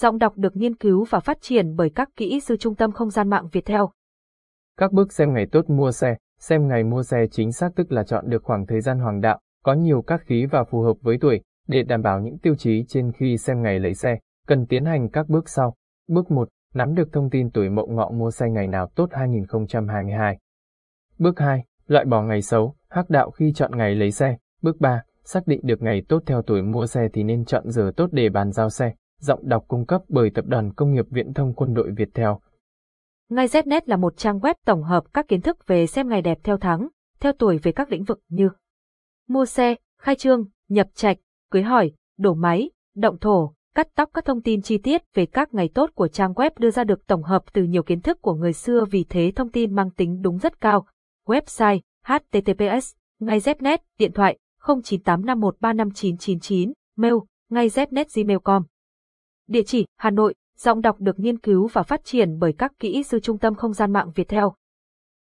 Giọng đọc được nghiên cứu và phát triển bởi các kỹ sư Trung tâm Không gian mạng Việt Theo. Các bước xem ngày tốt mua xe, xem ngày mua xe chính xác tức là chọn được khoảng thời gian hoàng đạo, có nhiều cát khí và phù hợp với tuổi, để đảm bảo những tiêu chí trên khi xem ngày lấy xe, cần tiến hành các bước sau. Bước 1. Nắm được thông tin tuổi mậu ngọ mua xe ngày nào tốt 2022. Bước 2. Loại bỏ ngày xấu, hắc đạo khi chọn ngày lấy xe. Bước 3. Xác định được ngày tốt theo tuổi mua xe thì nên chọn giờ tốt để bàn giao xe. Giọng đọc cung cấp bởi Tập đoàn Công nghiệp Viễn thông Quân đội Việt Theo. Ngay Znet là một trang web tổng hợp các kiến thức về xem ngày đẹp theo tháng, theo tuổi về các lĩnh vực như mua xe, khai trương, nhập trạch, cưới hỏi, đổ máy, động thổ, cắt tóc các thông tin chi tiết về các ngày tốt của trang web đưa ra được tổng hợp từ nhiều kiến thức của người xưa vì thế thông tin mang tính đúng rất cao. Website https ngay znet điện thoại 0985135999 mail ngay znet gmail.com Địa chỉ Hà Nội, giọng đọc được nghiên cứu và phát triển bởi các kỹ sư Trung tâm Không gian mạng Việt Theo.